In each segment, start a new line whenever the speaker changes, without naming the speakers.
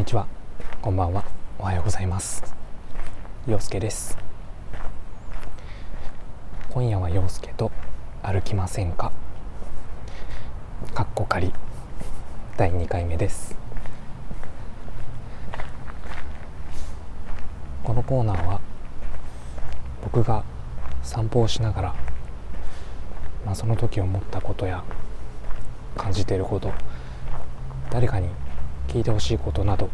にちは。こんばんは。おはようございます。陽介です。今夜は陽介と歩きませんか？かっこ仮。第2回目です。このコーナーは僕が散歩をしながら、まあ、その時思ったことや感じていること誰かに聞いてほしいことなど、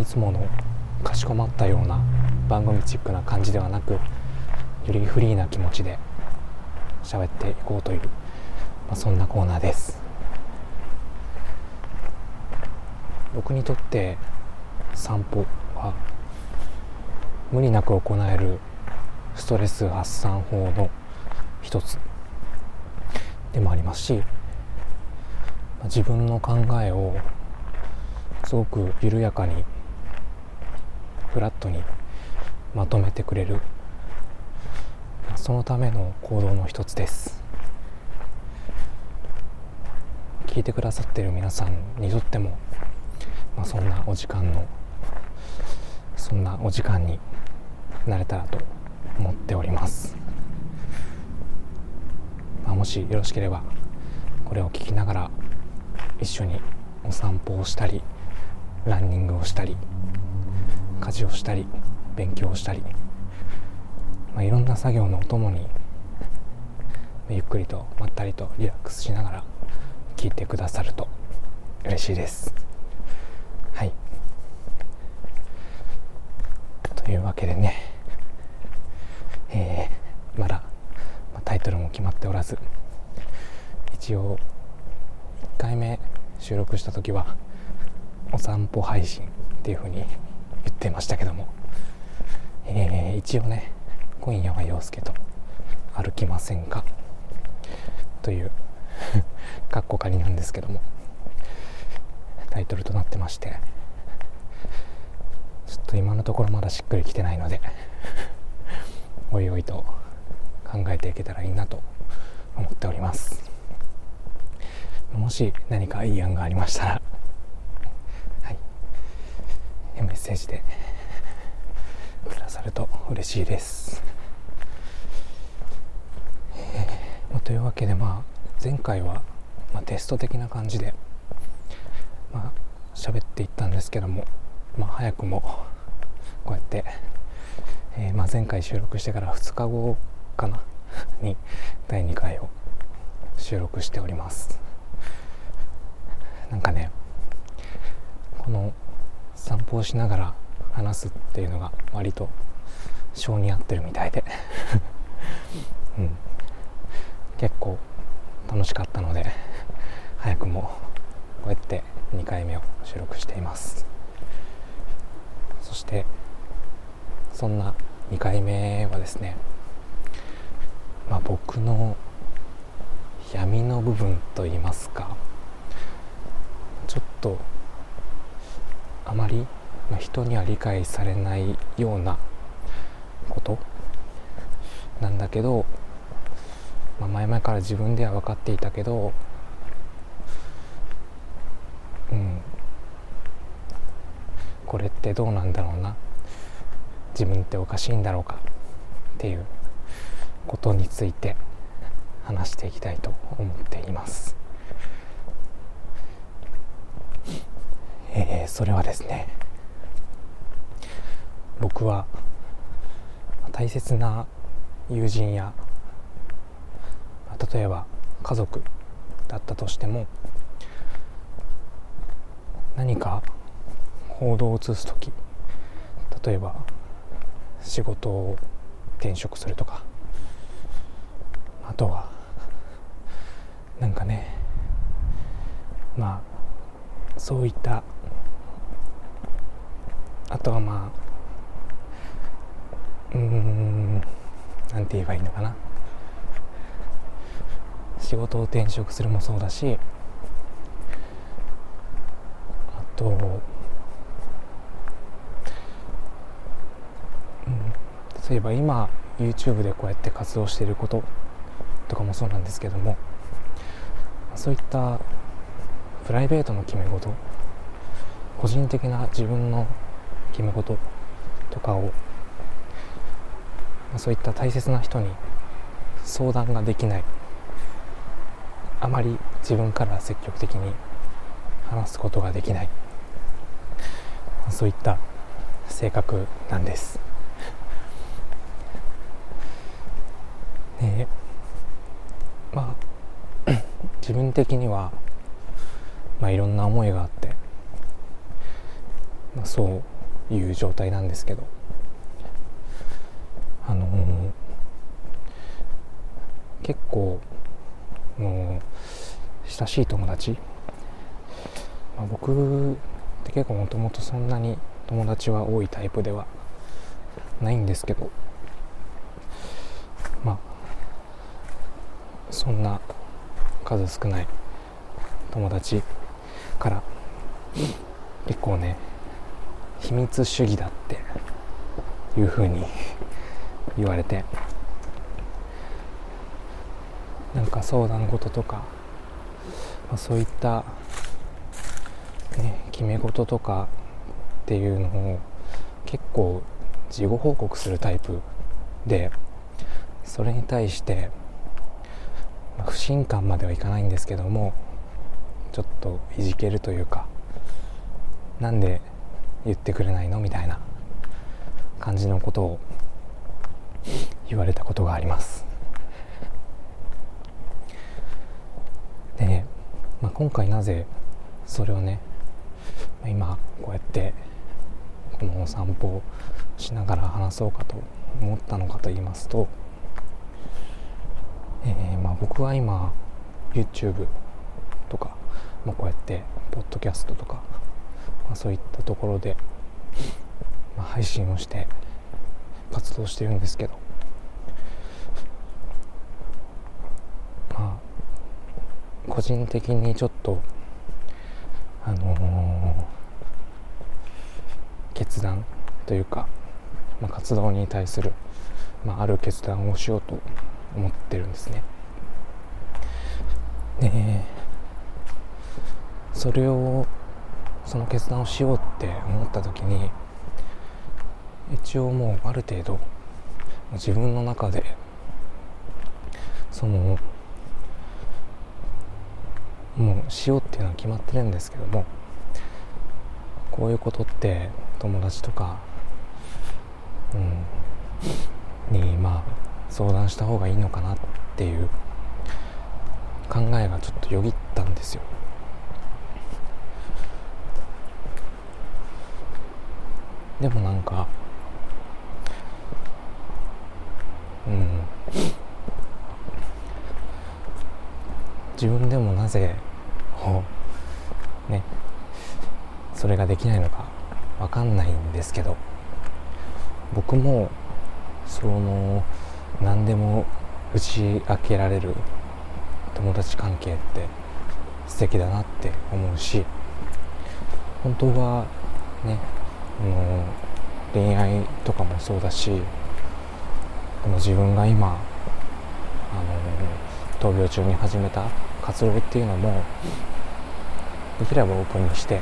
いつものかしこまったような番組チックな感じではなくよりフリーな気持ちで喋っていこうという、まあ、そんなコーナーです。僕にとって散歩は無理なく行えるストレス発散法の一つ。でもありますし自分の考えをすごく緩やかにフラットにまとめてくれる。そのための行動の一つです。聞いてくださってる皆さんにとっても、まあ、そんなお時間のそんなお時間になれたらと思っております、まあ、もしよろしければこれを聞きながら一緒にお散歩をしたりランニングをしたり家事をしたり勉強をしたり、まあ、いろんな作業のお供にゆっくりとまったりとリラックスしながら聞いてくださると嬉しいです。はい。というわけでねえー、まだタイトルも決まっておらず一応1回目収録した時はお散歩配信っていう風にってましたけども、えー、一応ね今夜は陽介と歩きませんか？という かっこ仮なんですけども。タイトルとなってまして。ちょっと今のところまだしっくりきてないので。おいおいと考えていけたらいいなと思っております。もし何かいい案がありましたら、はい、メッセージでくださると嬉しいです。えー、まあ、というわけで、まあ、前回は、まあ、テスト的な感じで、まあ、喋っていったんですけども、まあ、早くもこうやって、えー、まあ、前回収録してから2日後かなに第2回を収録しております。なんかねこの散歩をしながら話すっていうのが割と性に合ってるみたいで。うん、結構楽しかったので早くもこうやって2回目を収録しています。そしてそんな2回目はですねまあ僕の闇の部分といいますかちょっとあまり人には理解されないようなこと？なんだけど、まあ、前々から自分では分かっていたけどうん。これってどうなんだろうな？自分っておかしいんだろうか？っていうことについて話していきたいと思っています。えー、それはですね僕は大切な友人や例えば家族だったとしても何か行動を移す時例えば仕事を転職するとかあとはなんかねまあそういったあとはまあうんなんて言えばいいのかな。仕事を転職するもそうだしあと、うん、例えば今 YouTube でこうやって活動していることとかもそうなんですけどもそういったプライベートの決め事。個人的な自分の決め事とかを、まあ、そういった大切な人に相談ができない。あまり自分から積極的に話すことができない。そういった性格なんです。でまあ 自分的には、まあ、いろんな思いがあって、まあ、そういう状態なんですけど。あのー、結構もう親しい友達、まあ、僕って結構もともとそんなに友達は多いタイプではないんですけど。まあそんな数少ない友達から結構ね秘密主義だっていうふうに言われて。なんか相談事とか、まあ、そういった、ね、決め事とかっていうのを結構事後報告するタイプでそれに対して、まあ、不信感まではいかないんですけどもちょっといじけるというかなんで言ってくれないのみたいな感じのことを言われたことがあります。で、まあ、今回なぜそれをね今こうやってこのお散歩をしながら話そうかと思ったのかと言いますと、えー、まあ、僕は今 YouTube とか、まあ、こうやってポッドキャストとか、まあ、そういったところで、まあ配信をして活動してるんですけどまあ個人的にちょっとあのー決断というか、まあ、活動に対する、まあ、ある決断をしようと思ってるんですね。でそれをその決断をしようって思った時に一応もうある程度自分の中でそのもうしようっていうのは決まってるんですけどもこういうことって友達とか、うん、にまあ相談した方がいいのかなっていう考えがちょっとよぎったんですよ。でもなんかうん。自分でもなぜねそれができないのか分かんないんですけど僕もその何でも打ち明けられる友達関係って素敵だなって思うし本当はねの恋愛とかもそうだしこの自分が今あの闘病中に始めた活動っていうのもできればオープンにして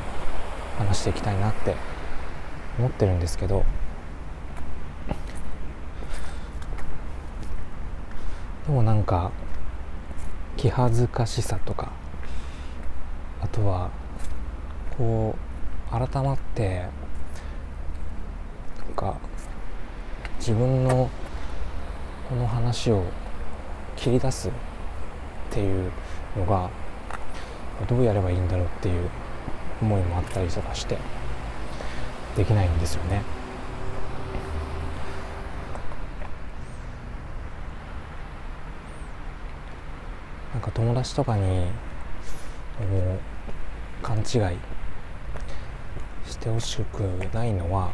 話していきたいなって思ってるんですけどでもなんか気恥ずかしさとかあとはこう改まってなんか自分のこの話を切り出すっていうのがどうやればいいんだろうっていう思いもあったりとかして。できないんですよね。なんか友達とかにもう勘違いしてほしくないのは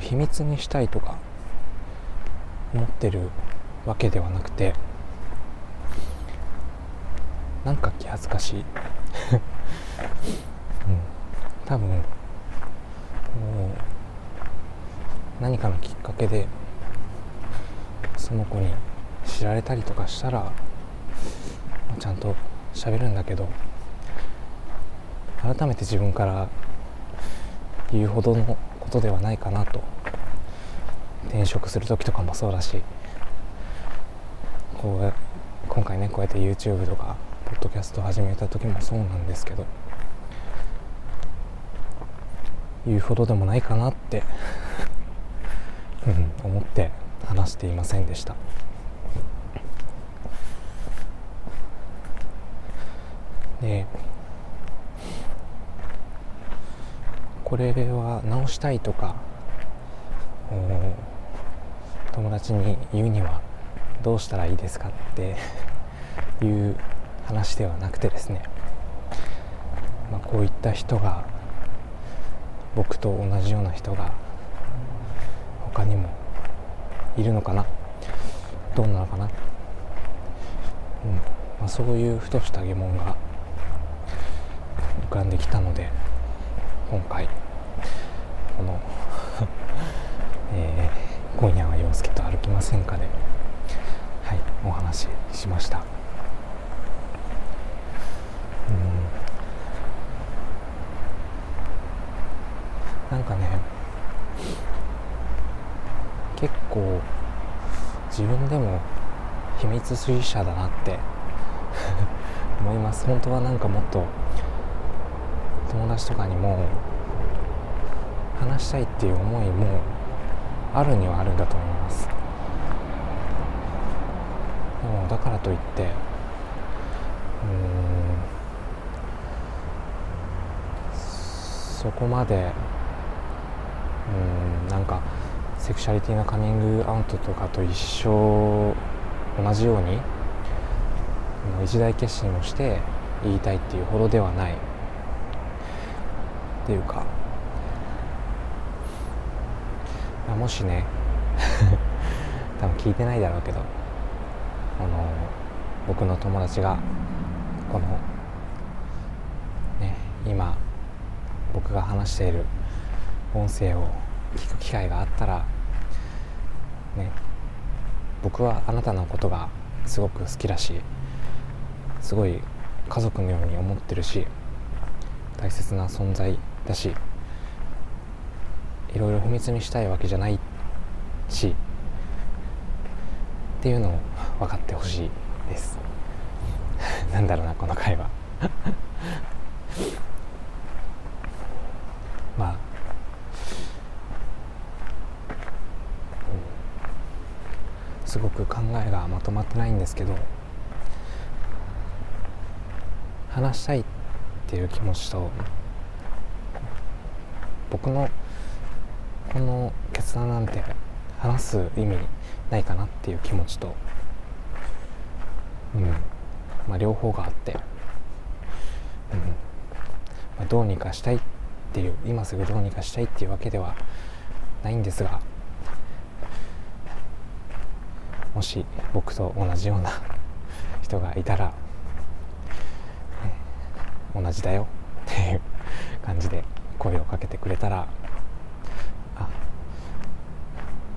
秘密にしたいとか思ってるわけではなくてなんか気恥ずかしい。うん、多分もう何かのきっかけでその子に知られたりとかしたらちゃんと喋るんだけど改めて自分から言うほどのことではないかなと。転職する時とかもそうだしこう今回ねこうやって YouTube とかポッドキャスト始めた時もそうなんですけど言うほどでもないかなって うん、思って話していませんでした。でこれは直したいとか友達に言うにはどうしたらいいですかっていう話ではなくてですね、まあ、こういった人が僕と同じような人が他にもいるのかなどうなのかな、うんまあ、そういうふとした疑問が浮かんできたので今回この えー、今夜は陽介と歩きませんかで、はい、お話ししました。うん。なんかね結構自分でも秘密主義者だなって 思います。本当はなんかもっと友達とかにも話したいっていう思いもあるにはあるんだと思います。でもだからといってうんそこまでうんなんかセクシャリティのカミングアウトとかと一緒同じように一大決心をして言いたいっていうほどではない。っていうかもしね 多分聞いてないだろうけどあの僕の友達がこのね今僕が話している音声を聞く機会があったらね僕はあなたのことがすごく好きだしすごい家族のように思ってるし大切な存在だしいろいろ秘密にしたいわけじゃないしっていうのを分かってほしいです。なんだろうなこの会話。まあ。すごく考えがまとまってないんですけど話したいっていう気持ちと僕のこの決断なんて話す意味ないかなっていう気持ちと、うん。まあ、両方があって、うん。まあ、どうにかしたいっていう今すぐどうにかしたいっていうわけではないんですがもし僕と同じような 人がいたら、ね、同じだよっていう感じで声をかけてくれたら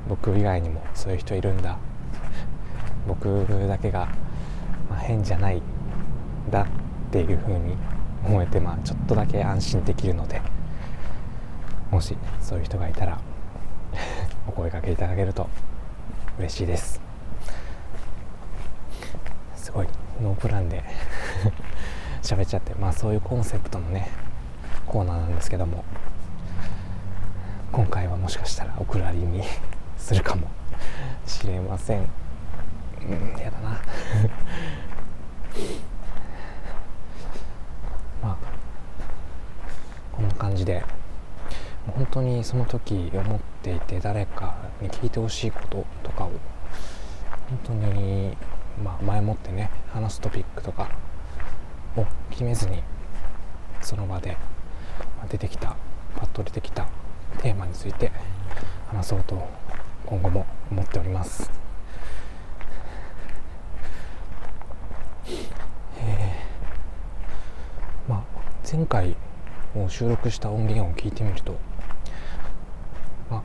僕以外にもそういう人いるんだ。僕だけが、まあ、変じゃないだっていうふうに思えて、まあ、ちょっとだけ安心できるのでもしそういう人がいたら お声かけいただけると嬉しいです。すごいノープランで 喋っちゃってまあそういうコンセプトのねコーナーなんですけども今回はもしかしたらお蔵入りにするかも。しれません。うんやだな。まあこんな感じで。本当にその時思っていて誰かに聞いてほしいこととかを本当に、まあ、前もってね話すトピックとかを決めずにその場で出てきたパッと出てきたテーマについて話そうと今後も思っております。えー、まあ、前回も収録した音源を聞いてみると、まあ、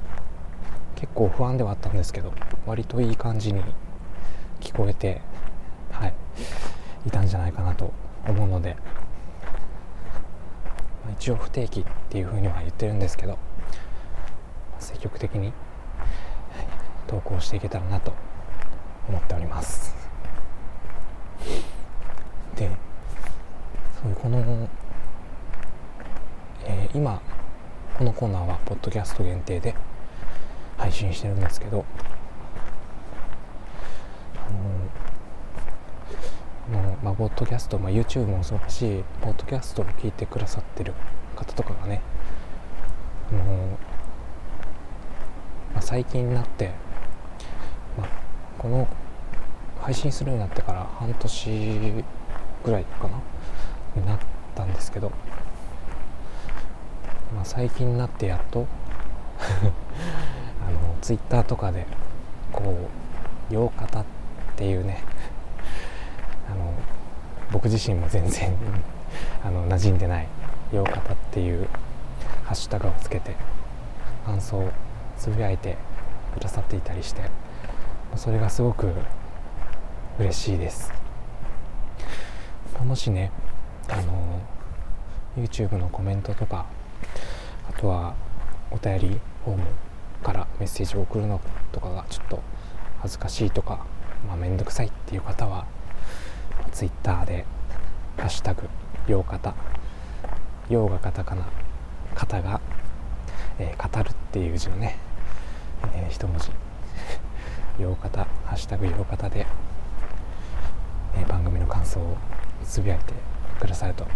結構不安ではあったんですけど割といい感じに聞こえて、はい、いたんじゃないかなと思うのでまあ一応不定期っていうふうには言ってるんですけど積極的に投稿していけたらなと思っております。でそういうこの、えー、今このコーナーはポッドキャスト限定で配信してるんですけどあのまあ、ポッドキャスト、まあ、YouTube もそうだしポッドキャストを聞いてくださってる方とかがねあの、まあ、最近になって、この配信するようになってから半年ぐらいかなになったんですけど、まあ、最近になってやっと あの Twitter とかでこう「洋方」っていうねあの僕自身も全然 あの馴染んでない「洋方」っていうハッシュタグをつけて感想をつぶやいてくださっていたりしてそれがすごく嬉しいです。もしねあの YouTube のコメントとかあとはお便りフォームからメッセージを送るのとかがちょっと恥ずかしいとかまあ、めんどくさいっていう方は Twitter で「ハッシュタグ洋方」洋がカタカナ方が、えー、語るっていう字のね、えー、一文字洋方ハッシュタグ洋方で、えー、番組の感想をつぶやいてくださると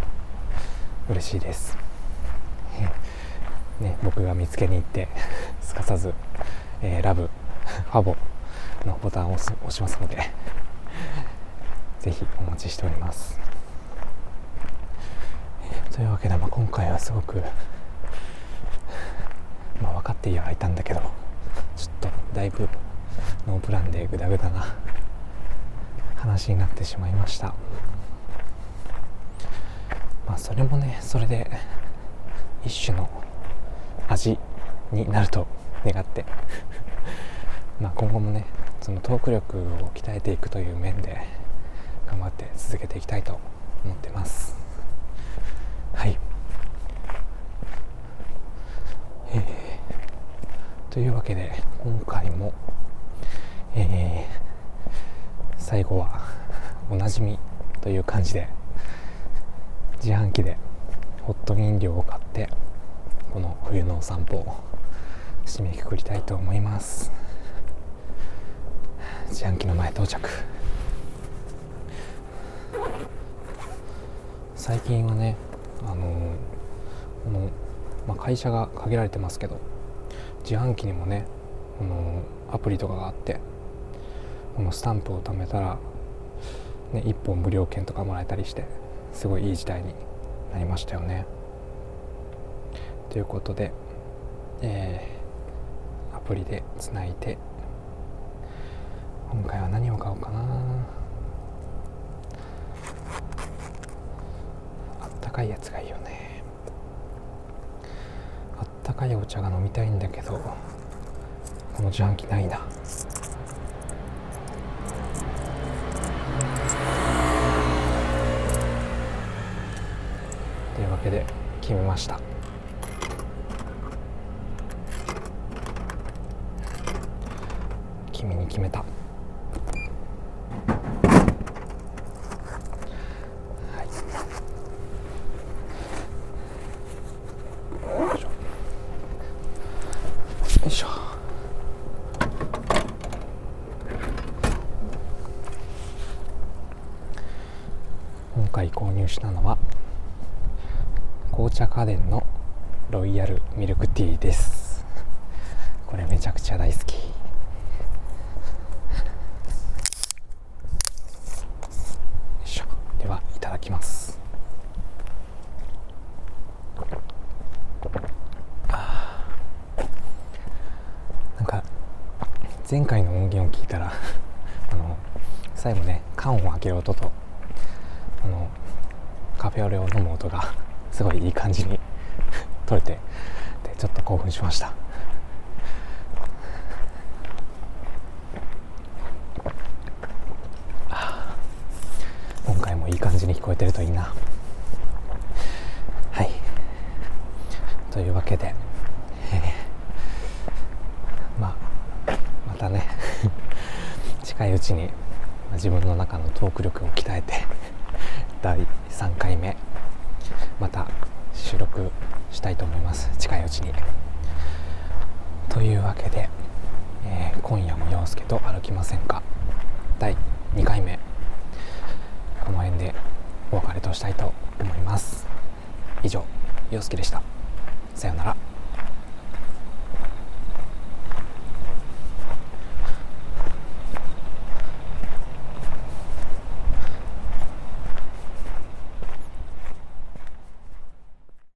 嬉しいです、ね、僕が見つけに行って すかさず、えー、ラブファボのボタンを押しますのでぜひお待ちしております。というわけで、まあ、今回はすごく、まあ、分かっていはいたんだけどちょっとだいぶノープランでグダグダな 話になってしまいました。まあそれもねそれで一種の味になると願って。まあ今後もねそのトーク力を鍛えていくという面で頑張って続けていきたいと思ってます。はい。えー、というわけで今回もえー、最後はおなじみという感じで自販機でホット飲料を買ってこの冬のお散歩を締めくくりたいと思います。自販機の前到着。最近はねあのこの、まあ、会社が限られてますけど自販機にもねこのアプリとかがあってこのスタンプを貯めたら、ね、1本無料券とかもらえたりしてすごいいい時代になりましたよね。ということで、えー、アプリでつないで今回は何を買おうかな。あったかいやつがいいよね。あったかいお茶が飲みたいんだけどこの自販機ないな。けで決めました。君に決めた。今回購入したのは茶家電のロイヤルミルクティーです。これめちゃくちゃ大好き。よいしょ。ではいただきます。なんか前回の音源を聞いたらあの最後ね缶を開ける音とあのカフェオレを飲む音がすごいいい感じに 撮れてでちょっと興奮しました。今回もいい感じに聞こえてるといいな。はい。というわけで、えー、まあまたね 近いうちに自分の中のトーク力を鍛えて 第3回目また収録したいと思います。近いうちに。というわけで、えー、今夜も陽介と歩きませんか。第2回目。この辺でお別れとしたいと思います。以上陽介でした。さようなら。